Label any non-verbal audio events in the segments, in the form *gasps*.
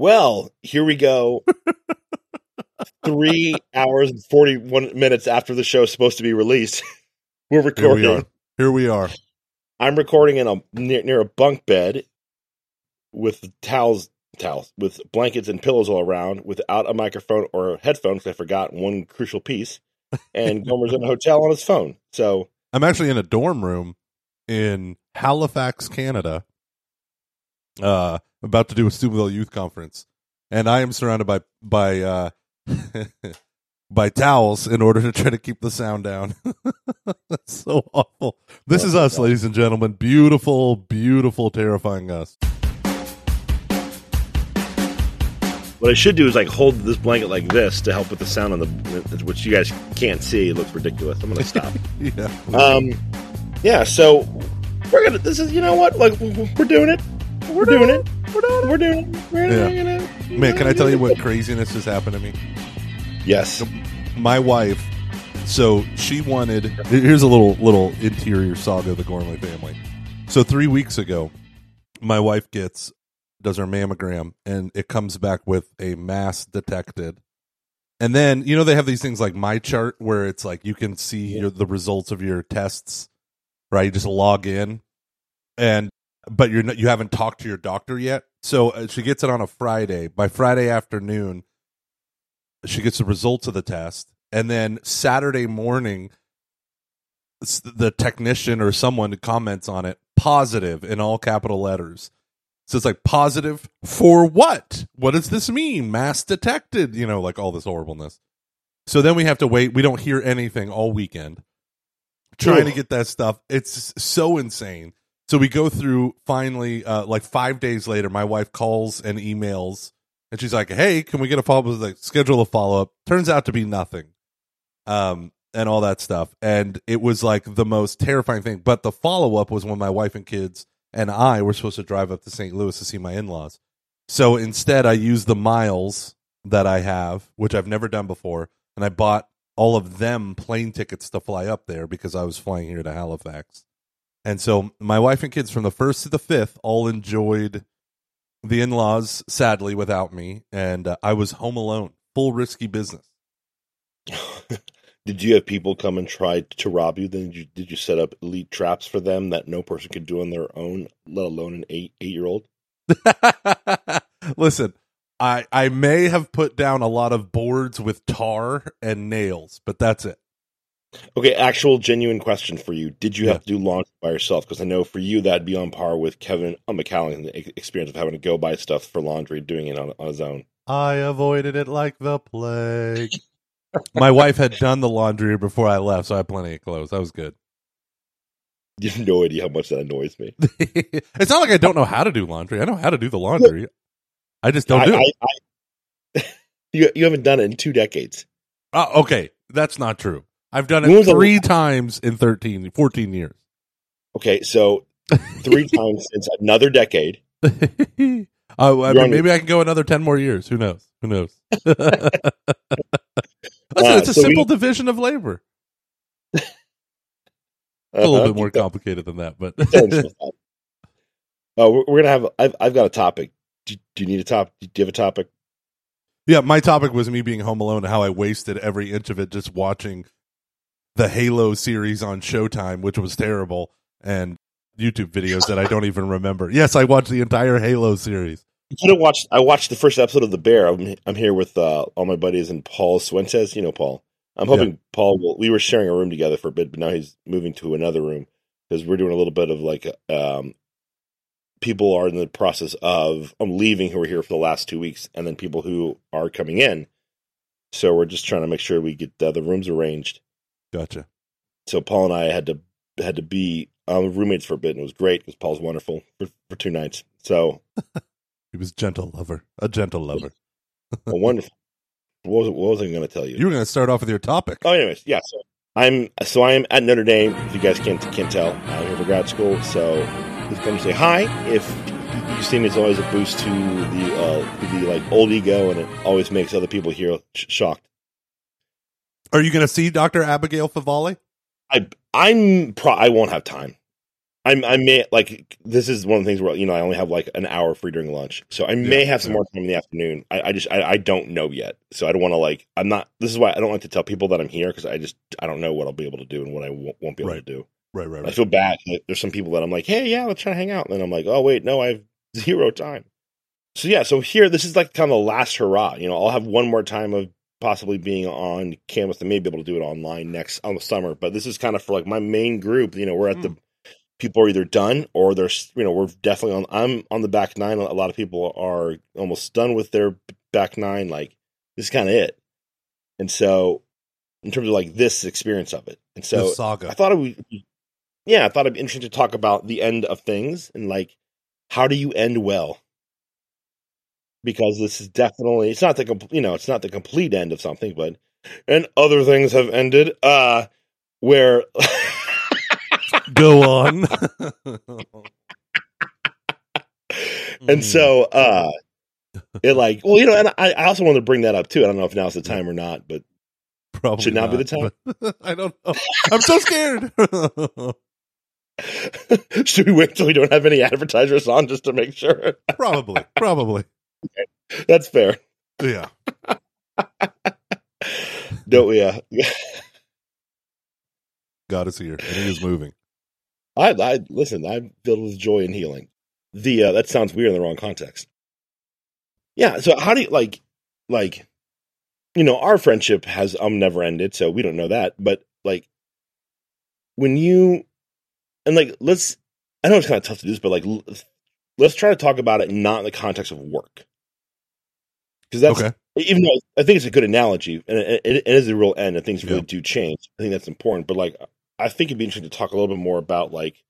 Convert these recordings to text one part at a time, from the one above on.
Well, here we go. *laughs* Three hours and 41 minutes after the show is supposed to be released. *laughs* We're Here recording. we are. Here we are. I'm recording in a near, near a bunk bed with towels, towels with blankets and pillows all around, without a microphone or headphones. I forgot one crucial piece. And *laughs* Gomer's in a hotel on his phone. So I'm actually in a dorm room in Halifax, Canada. Uh, about to do a Steubenville Youth Conference, and I am surrounded by by uh, *laughs* by towels in order to try to keep the sound down. *laughs* That's so awful. This is us, ladies and gentlemen. Beautiful, beautiful, terrifying us. what I should do is like hold this blanket like this to help with the sound on the, which you guys can't see. It looks ridiculous. I'm gonna stop. *laughs* Yeah. um, yeah. So we're gonna. This is you know what? Like we're doing it. We're doing it. We're doing it. We're doing it. We're Yeah. doing it. Man, can I tell you what *laughs* craziness just happened to me? Yes. my wife so she wanted here's a little little interior saga of the gormley family so three weeks ago my wife gets does her mammogram and it comes back with a mass detected and then you know they have these things like my chart where it's like you can see your, the results of your tests right you just log in and but you're not, you haven't talked to your doctor yet. So uh, she gets it on a friday. By friday afternoon she gets the results of the test. And then saturday morning the technician or someone comments on it positive in all capital letters. So it's like positive for what? What does this mean? Mass detected you know like all this horribleness. So then we have to wait. We don't hear anything all weekend. Trying to get that stuff. It's so insane so we go through finally uh like five days later my wife calls and emails and she's like, "Hey, can we get a follow up? Like, schedule a follow up." Turns out to be nothing, um, and all that stuff. And it was like the most terrifying thing. But the follow up was when my wife and kids and I were supposed to drive up to St. Louis to see my in laws. So instead, I used the miles that I have, which I've never done before, and I bought all of them plane tickets to fly up there because I was flying here to Halifax. And so my wife and kids from the first to the fifth all enjoyed the in-laws sadly without me and uh, i was home alone full risky business *laughs* did you have people come and try to rob you? Then did you, did you set up elite traps for them that no person could do on their own, let alone an eight eight year old? *laughs* listen i i may have put down a lot of boards with tar and nails but that's it Okay, actual genuine question for you: Did you Yeah. have to do laundry by yourself? Because I know for you that'd be on par with Kevin uh, McCallan, the experience of having to go buy stuff for laundry, doing it on, on his own. i avoided it like the plague my wife had done the laundry before i left so i had plenty of clothes that was good You have no idea how much that annoys me. *laughs* it's not like i don't know how to do laundry i know how to do the laundry i just don't I, do it I, I, *laughs* you you haven't done it in two decades. Oh, okay, that's not true. I've done it the- three times in 13, 14 years. Okay, so three *laughs* times since another decade. *laughs* oh, I mean, maybe I can go another 10 more years. Who knows? Who knows? *laughs* Listen, it's a so simple we- division of labor. A Uh-huh. little bit more complicated than that, but Oh, we're, we're gonna have. I've, I've got a topic. Do, do you need a top? Do you have a topic? yeah, my topic was me being home alone and how I wasted every inch of it just watching the Halo series on Showtime, which was terrible, and YouTube videos that I don't even remember. Yes, I watched the entire Halo series. You have watched. I watched the first episode of The Bear. I'm, I'm here with uh, all my buddies and Paul Suentes. You know Paul. I'm hoping Paul. Will, we were sharing a room together for a bit, but now he's moving to another room because we're doing a little bit of like. Um, people are in the process of um, leaving who were here for the last two weeks, and then people who are coming in. So we're just trying to make sure we get uh, the rooms arranged. Gotcha. So Paul and I had to had to be um, roommates for a bit, and it was great because Paul's wonderful for, for two nights. So *laughs* He was gentle lover, a gentle lover. a wonderful. What was, what was I going to tell you? You were going to start off with your topic. Oh, anyways, yeah. So I'm so I am at Notre Dame. If you guys can't can't tell, I'm here for grad school. So please come say hi. If you see me, it's always a boost to the uh, the like old ego, and it always makes other people here sh- shocked. Are you going to see Dr. Abigail Favale? I I'm pro- I won't have time. I'm I may like this is one of the things where you know I only have like an hour free during lunch, so I may Yeah, have some yeah. more time in the afternoon. I, I just I, I don't know yet, so I don't want to like I'm not. This is why I don't like to tell people that I'm here because I just I don't know what I'll be able to do and what I won't, won't be able Right. to do. Right, right, right. I feel bad. Like, There's some people that I'm like, hey, yeah, let's try to hang out, and then I'm like, oh wait, no, I have zero time. So yeah, so here this is like kind of the last hurrah. You know, I'll have one more time of possibly being on campus and maybe able to do it online next on the summer. But this is kind of for like my main group. You know, we're at the hmm. people are either done or they're you know we're definitely on. I'm on the back nine. A lot of people are almost done with their back nine. Like this is kind of it. And so, in terms of like this experience of it, and so the saga. I thought it would, yeah, I thought it'd be interesting to talk about the end of things and like how do you end well? Because this is definitely it's not the com- you know it's not the complete end of something, but and other things have ended. Uh, where *laughs* Go on. *laughs* and so uh, it like well you know and I, I also wanted to bring that up too. I don't know if now's the time or not, but Probably should now be the time *laughs* I don't know. I'm so scared. should we wait till we don't have any advertisers on just to make sure? probably, probably. *laughs* That's fair. Yeah. *laughs* Don't we? Uh, *laughs* God is here, and He is moving. I, I listen. I'm filled with joy and healing. The uh, that sounds weird in the wrong context. Yeah. So how do you like, like, you know, our friendship has um never ended, so we don't know that. But like, when you and like, let's. I know it's kind of tough to do this, but like, let's try to talk about it not in the context of work, because that's Okay. even though I think it's a good analogy and it, it, is a real end and things really Yeah. do change. I think that's important. But like, I think it'd be interesting to talk a little bit more about like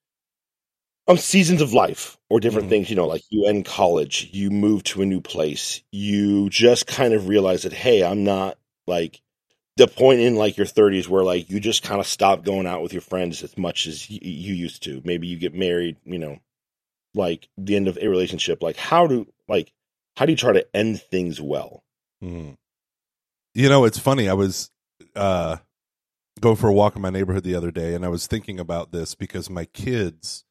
um seasons of life or different Mhm. things. You know, like you end college, you move to a new place, you just kind of realize that hey, I'm not like the point in like your 30s where like you just kind of stop going out with your friends as much as y- you used to. Maybe you get married. You know, like the end of a relationship. Like how do like how do you try to end things well? Mhm. You know, it's funny. I was uh, going for a walk in my neighborhood the other day, and I was thinking about this because my kids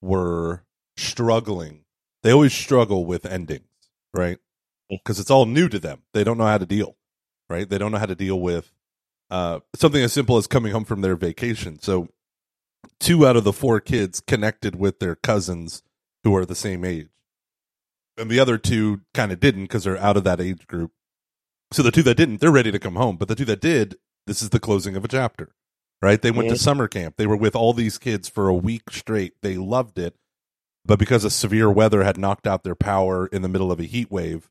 were struggling. They always struggle with endings, right? Because it's all new to them. They don't know how to deal, right? They don't know how to deal with uh, something as simple as coming home from their vacation. So, two out of the four kids connected with their cousins who are the same age, and the other two kind of didn't because they're out of that age group. So the two that didn't, they're ready to come home. But the two that did, this is the closing of a chapter, right? They went to Mhm. summer camp. They were with all these kids for a week straight. They loved it. But because of severe weather had knocked out their power in the middle of a heat wave,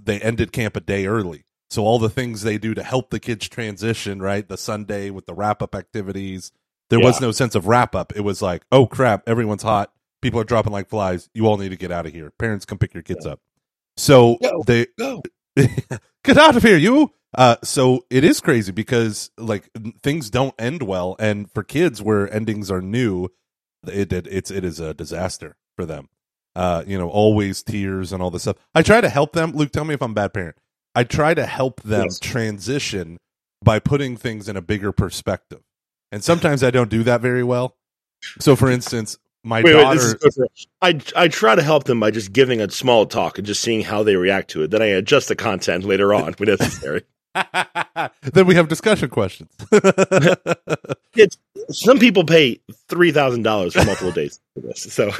they ended camp a day early. So all the things they do to help the kids transition, right? The Sunday with the wrap up activities, there was no sense of wrap up. It was like, oh crap, everyone's hot. People are dropping like flies. You all need to get out of here. Parents come pick your kids up. So Go. they Go. *laughs* get out of here, you. Uh, so it is crazy because like things don't end well, and for kids where endings are new, it, it it's it is a disaster for them. Uh, you know, always tears and all this stuff. I try to help them. Luke, tell me if I'm a bad parent. I try to help them Yes. transition by putting things in a bigger perspective, and sometimes I don't do that very well. So, for instance, my Wait, wait, daughter. this is good for- I I try to help them by just giving a small talk and just seeing how they react to it. Then I adjust the content later on when necessary. *laughs* *laughs* then we have discussion questions. *laughs* it's some people pay three thousand dollars for multiple days for this. So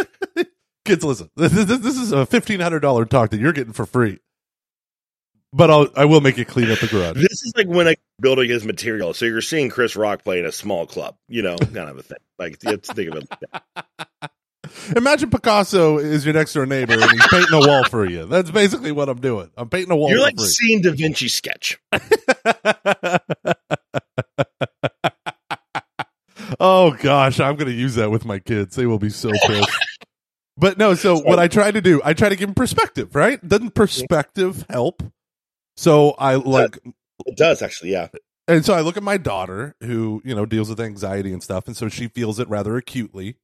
Kids, listen. This, this, this is a fifteen hundred dollar talk that you're getting for free. But I'll I will make it clean up the garage. this is like when a building his material. So you're seeing Chris Rock play in a small club, you know, kind of a thing. Like you have to think of it. Like that. *laughs* Imagine Picasso is your next door neighbor and he's painting a wall for you. That's basically what I'm doing. I'm painting a wall You're like seeing Da Vinci sketch. *laughs* oh gosh, I'm going to use that with my kids. They will be so pissed. but no, so *laughs* what I try to do, I try to give them perspective, right? Doesn't perspective help? So I like It does actually, yeah. and so I look at my daughter who, you know, deals with anxiety and stuff, and so she feels it rather acutely.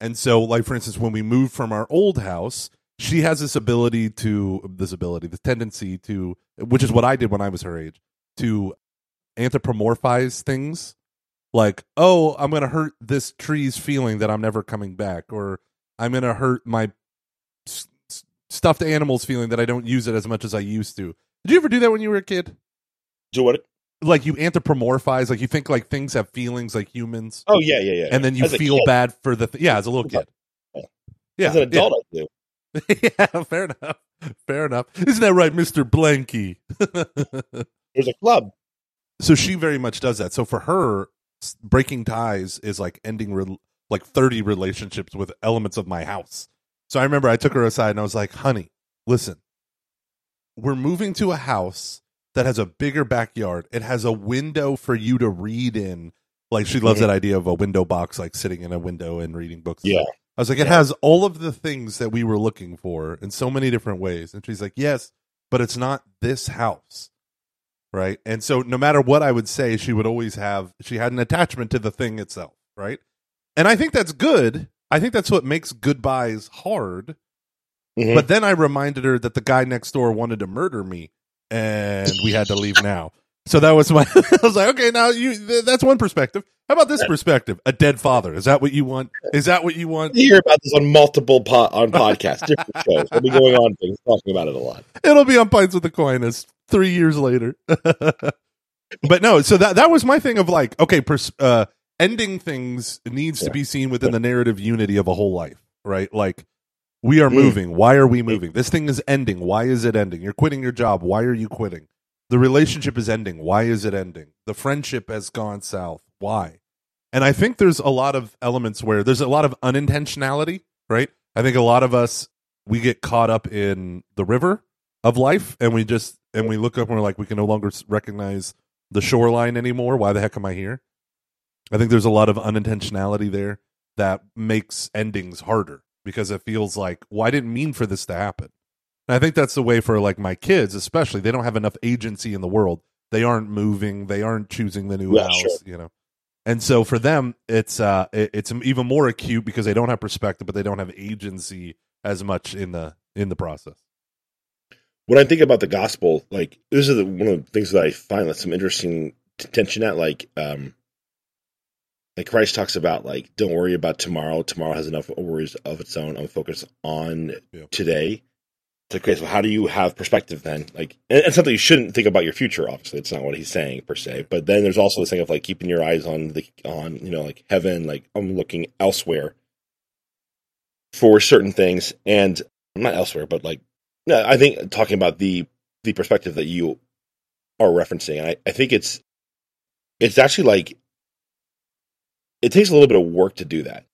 And so, like for instance, when we moved from our old house, she has this ability to this ability, this tendency to, which is what I did when I was her age, to anthropomorphize things. like, oh, I'm going to hurt this tree's feeling that I'm never coming back, or I'm going to hurt my stuffed animal's feeling that I don't use it as much as I used to. Did you ever do that when you were a kid? Do what? Like you anthropomorphize, like you think like things have feelings like humans, Oh yeah, yeah, yeah. and then you As feel bad for the th- yeah as a little kid. Yeah. Yeah, As an adult, I do. yeah, *laughs* yeah, fair enough, fair enough. Isn't that right, Mister Blanky? *laughs* There's a club. so she very much does that. So for her, breaking ties is like ending re- like 30 relationships with elements of my house. So I remember I took her aside and I was like, honey, listen, we're moving to a house that has a bigger backyard. It has a window for you to read in. Like she loves Mhm. that idea of a window box, like sitting in a window and reading books. Yeah. I was like, it Yeah. has all of the things that we were looking for in so many different ways. And she's like, yes, but it's not this house. Right. And so no matter what I would say, she would always have, she had an attachment to the thing itself. Right. And I think that's good. I think that's what makes goodbyes hard. Mhm. But then I reminded her that the guy next door wanted to murder me and we had to leave now. So that was my, *laughs* I was like, okay, now you, th- that's one perspective. How about this perspective? A dead father. Is that what you want? Is that what you want? You hear about this on multiple po- on podcasts, different *laughs* shows. We'll be going on things, talking about it a lot. It'll be on Pints with Aquinas three years later. *laughs* but no, so that that was my thing of like, okay, pers- uh, ending things needs to be seen within the narrative unity of a whole life, right? Like, we are moving. Why are we moving? This thing is ending. Why is it ending? You're quitting your job. Why are you quitting? The relationship is ending. Why is it ending? The friendship has gone south. Why? And I think there's a lot of elements where there's a lot of unintentionality, right? I think a lot of us we get caught up in the river of life and we just and we look up and we're like we can no longer recognize the shoreline anymore. Why the heck am I here? I think there's a lot of unintentionality there that makes endings harder because it feels like, well, I didn't mean for this to happen. And I think that's the way for like my kids, especially. They don't have enough agency in the world. They aren't moving. They aren't choosing the new Yeah, house. sure. You know, and so for them, it's uh, it- it's even more acute because they don't have perspective, but they don't have agency as much in the in the process. when I think about the gospel, like this is the, one of the things that I find like some interesting tension at. Like, um, like Christ talks about, like, don't worry about tomorrow. Tomorrow has enough worries of its own. I'm focused on Yeah. today. It's okay. So how do you have perspective then? Like, and it's something you shouldn't think about your future. Obviously, it's not what he's saying per se. But then there's also this thing of like keeping your eyes on the on you know like heaven. Like I'm looking elsewhere for certain things, and not elsewhere, but like no, I think talking about the the perspective that you are referencing, and I, I think it's it's actually like it takes a little bit of work to do that.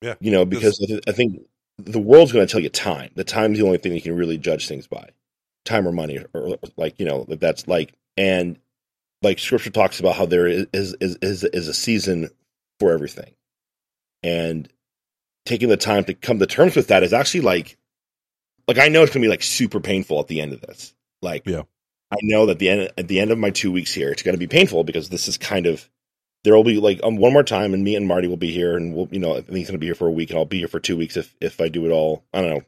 Yeah, you know, because I th- I think the world's going to tell you time. The time's the only thing you can really judge things by, time or money, or, like you know that's like and like Scripture talks about how there is is is is a season for everything, and taking the time to come to terms with that is actually like like I know it's gonna be like super painful at the end of this. Like Yeah. I know that the end at the end of my two weeks here, it's gonna be painful because this is kind of there will be like um, one more time and me and Marty will be here and we'll you know, I think he's gonna be here for a week and I'll be here for two weeks if if I do it all I don't know.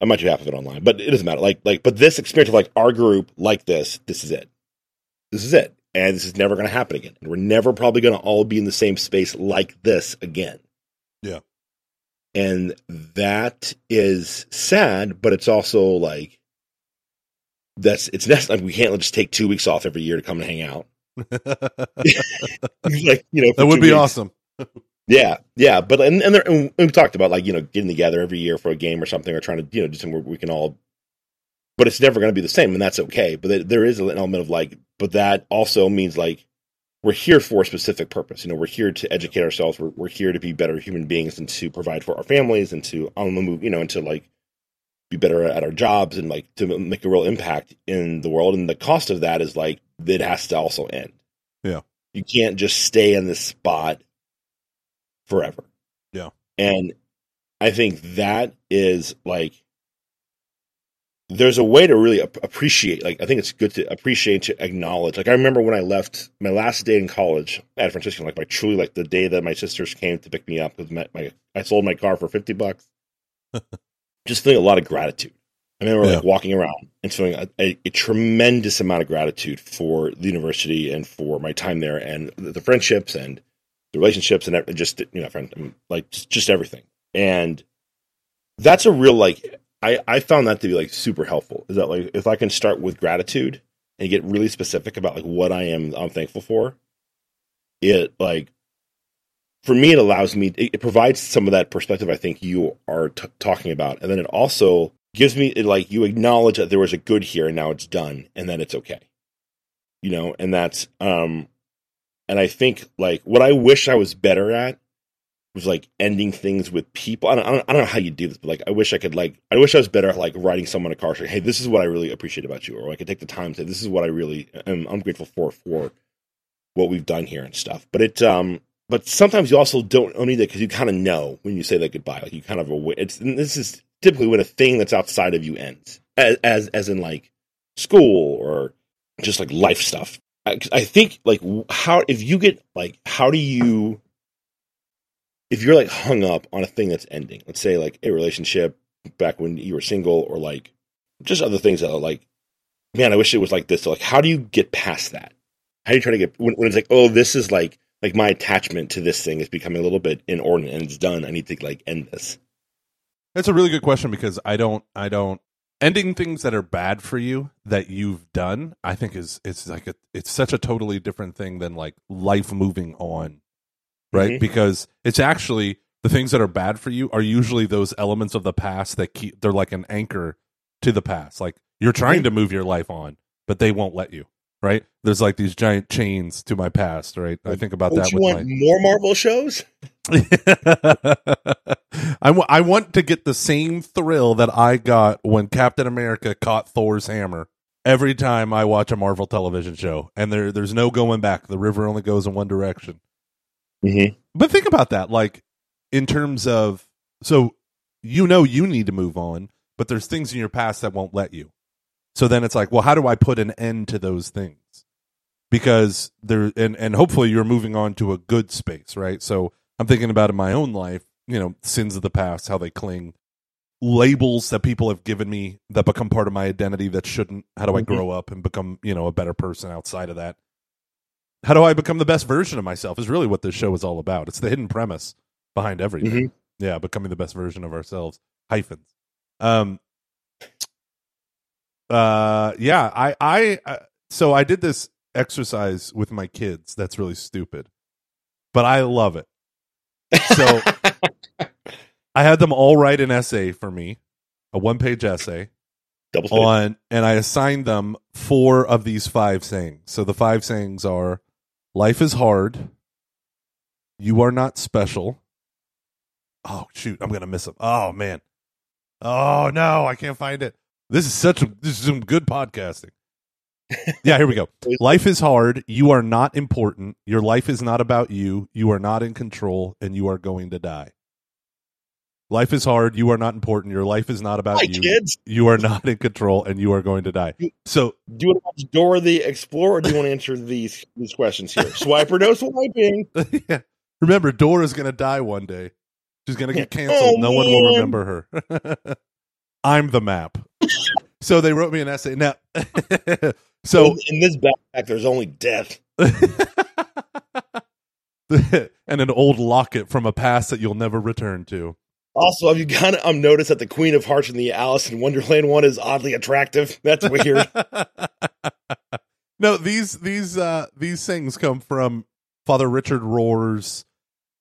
I might do half of it online, but it doesn't matter. Like like but this experience of like our group like this, this is it. This is it. And this is never gonna happen again. And we're never probably gonna all be in the same space like this again Yeah, and that is sad but it's also like that's it's necessary we can't just take two weeks off every year to come and hang out *laughs* like you know that would be weeks. awesome. *laughs* yeah yeah but and, and, there, and we've talked about like you know getting together every year for a game or something or trying to you know do something where we can all but it's never going to be the same and that's okay but there- there is an element of like but that also means like we're here for a specific purpose. You know, we're here to educate ourselves. We're, we're here to be better human beings and to provide for our families and to on the move, you know, and to like be better at our jobs and like to make a real impact in the world. And the cost of that is like it has to also end. Yeah. You can't just stay in this spot forever. Yeah. And I think that is like there's a way to really ap- appreciate like i think it's good to appreciate to acknowledge like i remember when i left my last day in college at franciscan like my truly like the day that my sisters came to pick me up because my, my i sold my car for 50 bucks *laughs* just feeling a lot of gratitude I remember Yeah. like walking around and feeling a, a, a tremendous amount of gratitude for the university and for my time there and the, the friendships and the relationships and just you know friend mean, like just, just everything. And that's a real like I I found that to be like super helpful. Is that like if I can start with gratitude and get really specific about like what I am I'm thankful for, it like for me it allows me it, provides some of that perspective I think you are t- talking about, and then it also gives me it, like you acknowledge that there was a good here and now it's done and then it's okay, you know, and that's um, and I think like what I wish I was better at was like ending things with people. I don't, I don't, I don't know how you do this, but like I wish I could like I wish I was better at like writing someone a card. Like, hey, this is what I really appreciate about you, or I could take the time to. This is what I really am. I'm grateful for for what we've done here and stuff. But it um, but sometimes you also don't need it because you kind of know when you say that goodbye. Like you kind of awa- it's this is typically when a thing that's outside of you ends, as as, as in like school or just like life stuff. I, I think like how if you get like how do you if you're like hung up on a thing that's ending, let's say like a relationship back when you were single, or like just other things that are like, man, I wish it was like this. So like, how do you get past that? How do you try to get when, when it's like, oh, this is like like my attachment to this thing is becoming a little bit inordinate and it's done. I need to like end this. That's a really good question because I don't I don't ending things that are bad for you that you've done, I think is it's like a it's such a totally different thing than like life moving on. Right? Mhm. Because it's actually the things that are bad for you are usually those elements of the past that keep they're like an anchor to the past. Like you're trying to move your life on, but they won't let you. Right? There's like these giant chains to my past, right? I think about Don't that you want my more Marvel shows? *laughs* I wa- I want to get the same thrill that I got when Captain America caught Thor's hammer every time I watch a Marvel television show. And there there's no going back. The river only goes in one direction. Mm-hmm. But think about that like in terms of so you know you need to move on, but there's things in your past that won't let you. So then it's like, well, how do I put an end to those things? Because there and and hopefully you're moving on to a good space, right? So I'm thinking about in my own life, you know, sins of the past, how they cling, labels that people have given me that become part of my identity that shouldn't. How do I Mhm. grow up and become, you know, a better person outside of that? How do I become the best version of myself is really what this show is all about. It's the hidden premise behind everything. Yeah, becoming the best version of ourselves. Hyphens. Um uh yeah, I I uh, so I did this exercise with my kids that's really stupid. But I love it. So *laughs* I had them all write an essay for me, a one-page essay double on and I assigned them four of these five sayings. So the five sayings are life is hard, you are not special. Oh shoot, I'm gonna miss them. Oh man. Oh no, I can't find it. This is such a this is some good podcasting. *laughs* yeah, here we go. Life is hard, you are not important, your life is not about you, you are not in control, and you are going to die. Life is hard, you are not important, your life is not about Hi, you kids. you are not in control and you are going to die. So Do you want to watch Dora the Explorer or do you want to answer these these questions here? Swipe or no swiping? *laughs* yeah. remember, Dora's going to die one day. She's going to get *laughs* oh, canceled. Oh, no one will remember her. I'm the map. So they wrote me an essay. Now, *laughs* so in, in this backpack, there's only death. *laughs* and an old locket from a past that you'll never return to. Also, have you got to um, notice that the Queen of Hearts and the Alice in Wonderland one is oddly attractive? That's weird. *laughs* no, these these uh these things come from Father Richard Rohr's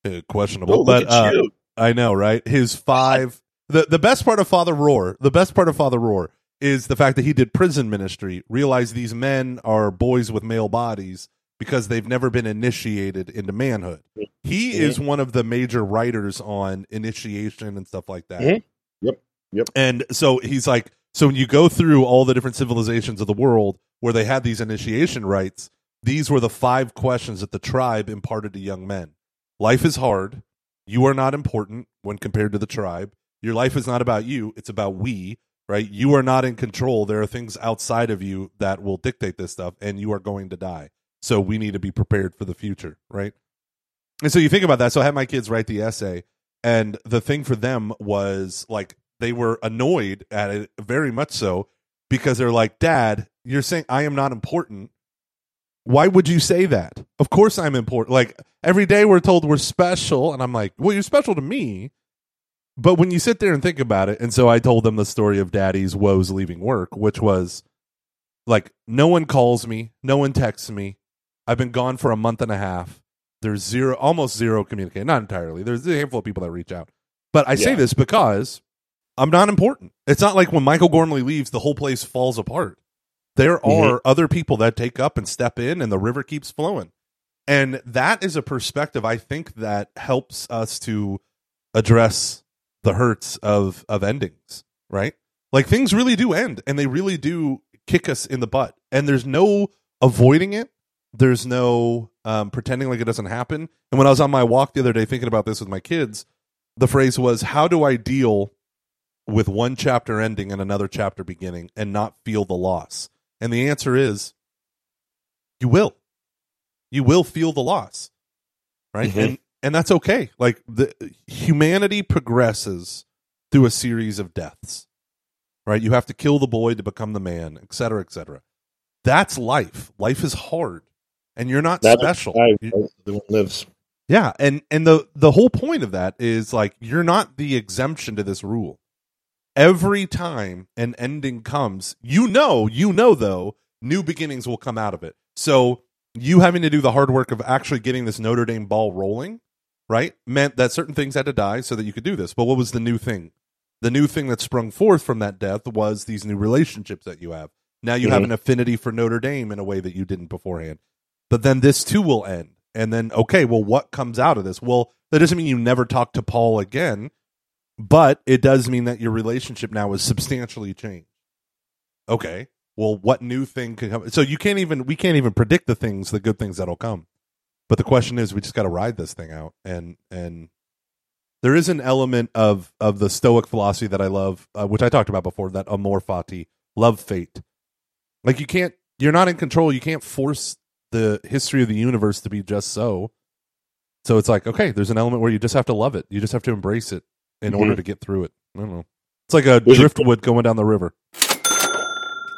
uh, questionable, oh, look but uh. I know, right? His five. The the best part of Father Rohr, the best part of Father Rohr is the fact that he did prison ministry. Realize these men are boys with male bodies because they've never been initiated into manhood. He is one of the major writers on initiation and stuff like that. Yep. Yep. And so he's like, so when you go through all the different civilizations of the world where they had these initiation rites, these were the five questions that the tribe imparted to young men. Life is hard. You are not important when compared to the tribe. Your life is not about you, it's about we, right? You are not in control. There are things outside of you that will dictate this stuff, and you are going to die. So we need to be prepared for the future, right? And so you think about that. So I had my kids write the essay, and the thing for them was like they were annoyed at it very much so because they're like, Dad, you're saying I am not important. Why would you say that? Of course I'm important. Like every day we're told we're special, and I'm like, well, you're special to me. But when you sit there and think about it, and so I told them the story of Daddy's woes leaving work, which was like, no one calls me, no one texts me. I've been gone for a month and a half. There's zero, almost zero communication. Not entirely. There's a handful of people that reach out. But I say this because I'm not important. It's not like when Michael Gormley leaves, the whole place falls apart. There mm-hmm. are other people that take up and step in, and the river keeps flowing. And that is a perspective I think that helps us to address the hurts of of endings, right? Like things really do end, and they really do kick us in the butt, and there's no avoiding it. There's no um, pretending like it doesn't happen. And when I was on my walk the other day thinking about this with my kids, the phrase was, "How do I deal with one chapter ending and another chapter beginning, and not feel the loss?" And the answer is, you will. You will feel the loss, right? Mhm. And and that's okay. Like the humanity progresses through a series of deaths, right? You have to kill the boy to become the man, et cetera, et cetera. That's life. Life is hard, and you're not That's special. You- the one lives. yeah, and and the the whole point of that is like you're not the exemption to this rule. Every time an ending comes, you know, you know though, new beginnings will come out of it. So you having to do the hard work of actually getting this Notre Dame ball rolling, right? Meant that certain things had to die so that you could do this. But what was the new thing? The new thing that sprung forth from that death was these new relationships that you have. Now you have Mhm. an affinity for Notre Dame in a way that you didn't beforehand. But then this too will end. And then, okay, well, what comes out of this? Well, that doesn't mean you never talk to Paul again, but it does mean that your relationship now is substantially changed. Okay, well, what new thing can come? So you can't even, we can't even predict the things, the good things that'll come. But the question is, we just got to ride this thing out. And, and, there is an element of of the Stoic philosophy that I love, uh, which I talked about before. That amor fati, love fate. Like you can't, you're not in control. You can't force the history of the universe to be just so. So it's like, okay, there's an element where you just have to love it. You just have to embrace it in Mhm. order to get through it. I don't know. It's like a driftwood going down the river.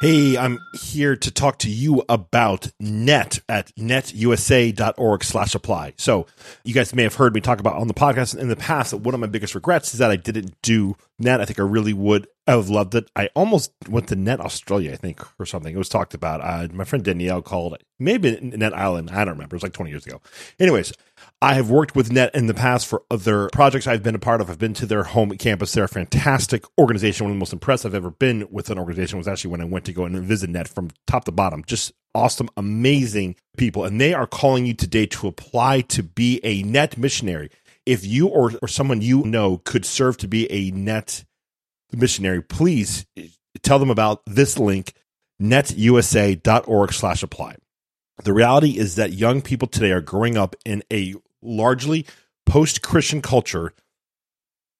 Hey, I'm here to talk to you about net at netusa.org slash apply. So you guys may have heard me talk about on the podcast in the past that one of my biggest regrets is that I didn't do net. I think I really would have loved it. I almost went to net Australia, I think, or something. It was talked about. Uh, my friend Danielle called maybe net island. I don't remember. It was like 20 years ago. Anyways, I have worked with Net in the past for other projects I've been a part of. I've been to their home campus. They're a fantastic organization. One of the most impressed I've ever been with an organization was actually when I went to go and visit Net from top to bottom. Just awesome, amazing people. And they are calling you today to apply to be a Net missionary. If you or, or someone you know could serve to be a Net missionary, please tell them about this link, netusa.org slash apply. The reality is that young people today are growing up in a largely post Christian culture,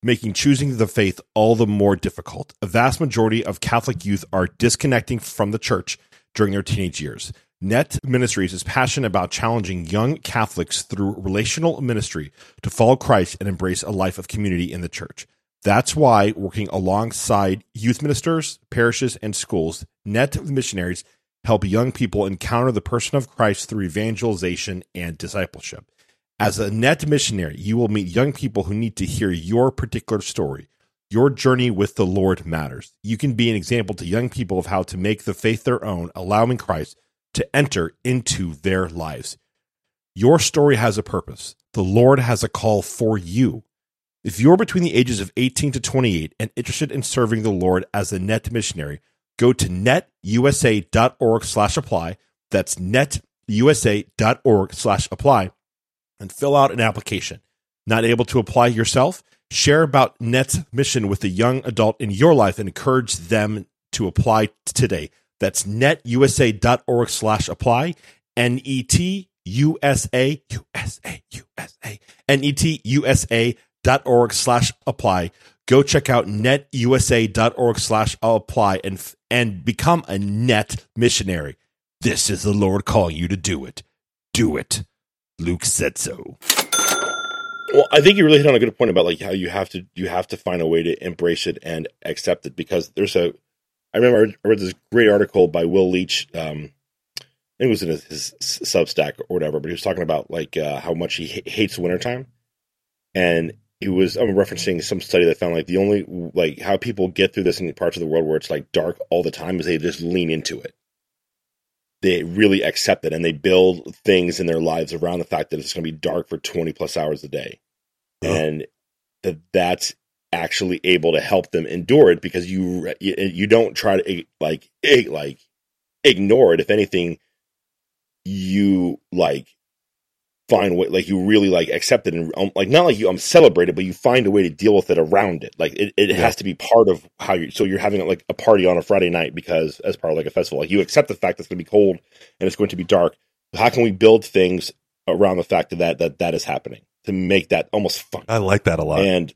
making choosing the faith all the more difficult. A vast majority of Catholic youth are disconnecting from the church during their teenage years. Net Ministries is passionate about challenging young Catholics through relational ministry to follow Christ and embrace a life of community in the church. That's why, working alongside youth ministers, parishes, and schools, Net Missionaries help young people encounter the person of Christ through evangelization and discipleship. As a net missionary, you will meet young people who need to hear your particular story. Your journey with the Lord matters. You can be an example to young people of how to make the faith their own, allowing Christ to enter into their lives. Your story has a purpose. The Lord has a call for you. If you're between the ages of 18 to 28 and interested in serving the Lord as a net missionary, go to netusa.org slash apply. That's netusa.org slash apply and fill out an application. Not able to apply yourself? Share about Net's mission with a young adult in your life and encourage them to apply today. That's netusa.org slash apply. N-E-T-U-S-A, U-S-A, U-S-A, N-E-T-U-S-A dot org slash apply. Go check out netusa.org slash apply and, and become a net missionary. This is the Lord calling you to do it. Do it. Luke said so. Well, I think you really hit on a good point about like how you have to you have to find a way to embrace it and accept it because there's a. I remember I read this great article by Will Leitch. Um, I think it was in his, his Substack or whatever, but he was talking about like uh, how much he h- hates wintertime, and he was I'm referencing some study that found like the only like how people get through this in parts of the world where it's like dark all the time is they just lean into it. They really accept it and they build things in their lives around the fact that it's going to be dark for 20 plus hours a day. Yeah. And that that's actually able to help them endure it because you you don't try to like like ignore it if anything you like find way like you really like accept it and um, like not like you um celebrate it but you find a way to deal with it around it. Like it, it yeah. has to be part of how you so you're having like a party on a friday night because as part of like a festival like you accept the fact that it's going to be cold and it's going to be dark. How can we build things around the fact that that that, that is happening to make that almost fun? I like that a lot. And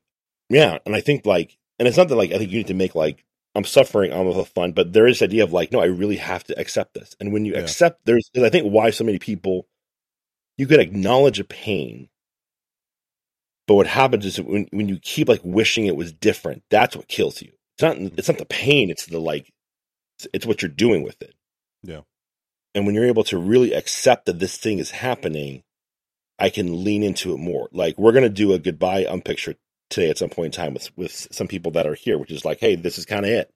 yeah and i think like and it's not that like i think you need to make like i'm suffering I'm of fun but there is this idea of like no i really have to accept this. And when you yeah. accept there's i think why so many people you could acknowledge a pain but what happens is when, when you keep like wishing it was different that's what kills you. It's not it's not the pain it's the like it's, it's what you're doing with it. Yeah. And when you're able to really accept that this thing is happening i can lean into it more. Like we're going to do a goodbye um unpicture today at some point in time with with some people that are here which is like hey this is kind of it.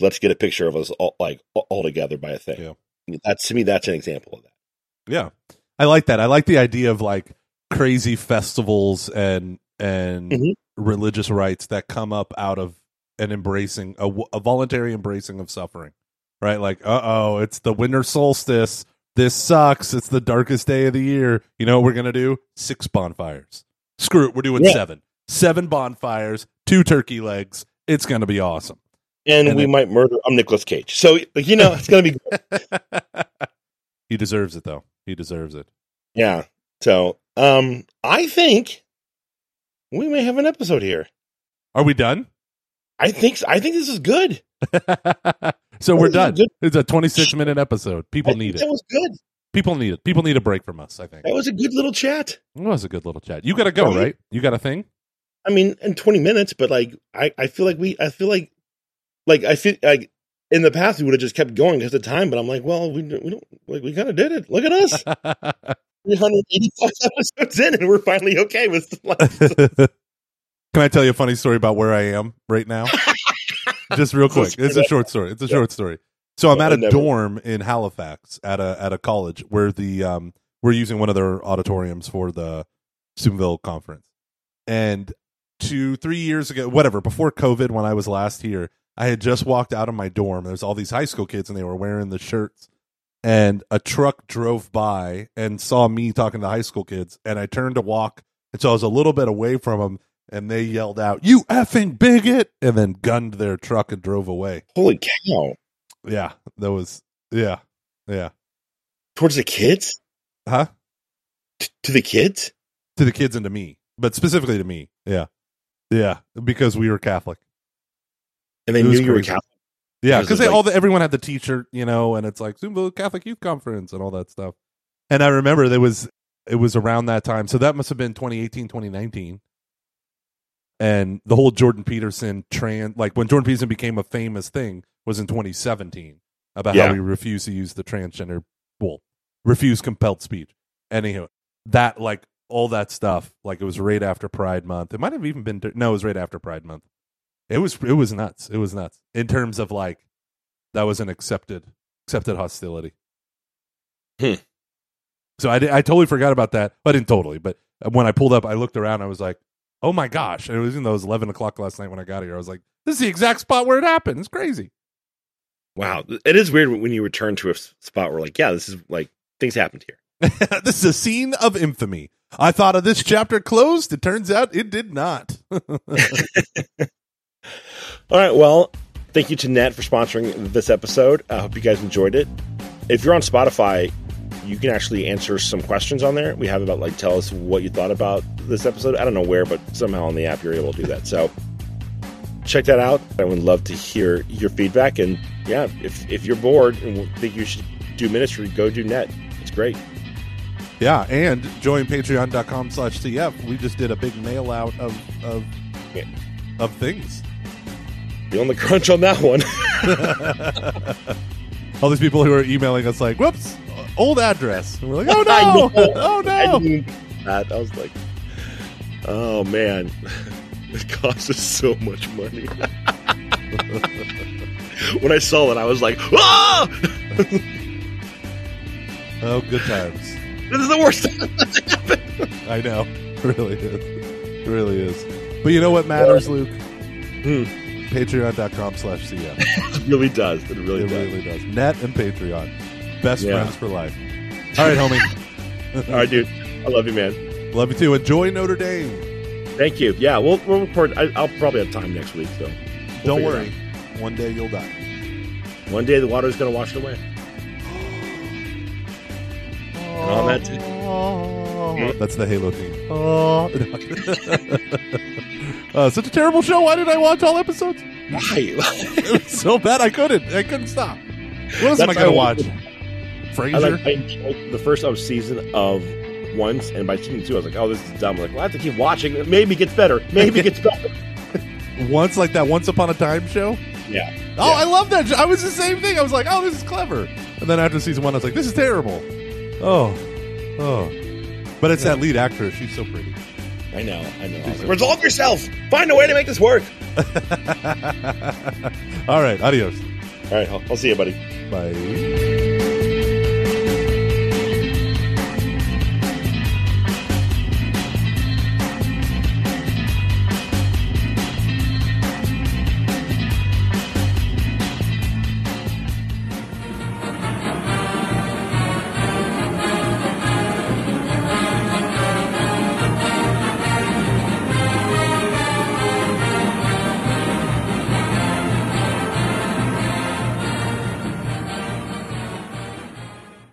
Let's get a picture of us all like all together by a thing. Yeah. that's to me that's an example of that. Yeah I like that. I like the idea of like crazy festivals and and mm-hmm. religious rites that come up out of an embracing a, a voluntary embracing of suffering. Right? Like, uh oh, it's the winter solstice. This sucks. It's the darkest day of the year. You know what we're gonna do? Six bonfires. Screw it. We're doing yeah. seven. Seven bonfires, two turkey legs. It's gonna be awesome. And, and we then, might murder I'm Nicolas Cage. So you know it's gonna be *laughs* He deserves it though. He deserves it. Yeah. So, um, I think we may have an episode here. Are we done? I think I think this is good. *laughs* so we're done. It's a 26 minute episode. People need it. That was good. People need it. People need a break from us. I think that was a good little chat. It was a good little chat. You got to go, right? right? You got a thing. I mean, in 20 minutes, but like, I, I feel like we, I feel like, like I feel like in the past we would have just kept going because of time. But I'm like, well, we, we don't like we kind of did it. Look at us. *laughs* 385 episodes in, and we're finally okay with life. *laughs* Can I tell you a funny story about where I am right now? *laughs* Just real quick. It's a short story. It's a short story. So I'm at a dorm in Halifax at a at a college where the um we're using one of their auditoriums for the Steubenville conference. And two, three years ago, whatever, before COVID, when I was last here, I had just walked out of my dorm. There's all these high school kids and they were wearing the shirts and a truck drove by and saw me talking to high school kids and I turned to walk and so I was a little bit away from them and they yelled out, "You effing bigot!" and then gunned their truck and drove away. Holy cow! Yeah, that was yeah, yeah. Towards the kids, huh? T- to the kids, to the kids and to me, but specifically to me. Yeah, yeah, because we were Catholic, and they knew you were Catholic. Yeah, because like, all the everyone had the T-shirt, you know, and it's like Zumba Catholic Youth Conference and all that stuff. And I remember there was it was around that time, so that must have been 2018, 2019. And the whole Jordan Peterson trans, like when Jordan Peterson became a famous thing, was in 2017 about yeah. how he refused to use the transgender, well, refused compelled speech. Anyhow, that like all that stuff, like it was right after Pride Month. It might have even been no, it was right after Pride Month it was it was nuts. It was nuts in terms of like that was an accepted accepted hostility. Hmm. So I, I totally forgot about that. I didn't totally, but when I pulled up, I looked around. I was like, "Oh my gosh!" And it was even though it was eleven o'clock last night when I got here. I was like, "This is the exact spot where it happened." It's crazy. Wow, it is weird when you return to a spot where, like, yeah, this is like things happened here. *laughs* this is a scene of infamy. I thought of this chapter closed. It turns out it did not. *laughs* All right. Well, thank you to Net for sponsoring this episode. I hope you guys enjoyed it. If you're on Spotify, you can actually answer some questions on there. We have about like tell us what you thought about this episode. I don't know where, but somehow on the app you're able to do that. So check that out. I would love to hear your feedback. And yeah, if if you're bored and think you should do ministry, go do Net. It's great. Yeah, and join patreon.com slash CF. We just did a big mail out of of, Yeah. of things. Be on the crunch on that one. *laughs* All these people who are emailing us like, whoops, old address. And we're like, oh *laughs* I no, *laughs* oh no. that. I was like, oh man, it costs us so much money. when I saw it, I was like, ah, Oh, good times. this is the worst time that's happened. I know. It really is. It really is. But you know what matters, Luke? Hmm. Patreon.com slash CF. *laughs* It really does. It really It does. really does. Net and Patreon. Best Yeah. friends for life. All right, homie. *laughs* All right, dude. I love you, man. Love you too. Enjoy Notre Dame. Thank you. Yeah, we'll, we'll record. I, I'll probably have time next week, so we'll Don't worry. One day you'll die. One day the water's going to wash it away. And on that, *gasps* Oh, That's the Halo theme. Oh. *laughs* uh, such a terrible show. Why did I watch all episodes? why? *laughs* It was so bad I couldn't. I couldn't stop. What else am I going to watch? I Frasier? like I enjoyed the first uh, season of once, and by season two, I was like, "Oh, this is dumb." I'm like, well, I have to keep watching. Maybe it gets better. Maybe it gets better. *laughs* Once like that Once Upon a Time show? Yeah. Oh, Yeah. I love that. I was the same thing. I was like, oh, this is clever. And then after season one, I was like, this is terrible. Oh, oh. But it's that lead actress. She's so pretty. I know. I know. I was like, Resolve yourself. Find a way to make this work. *laughs* All right. Adios. All right. I'll, I'll see you, buddy. Bye.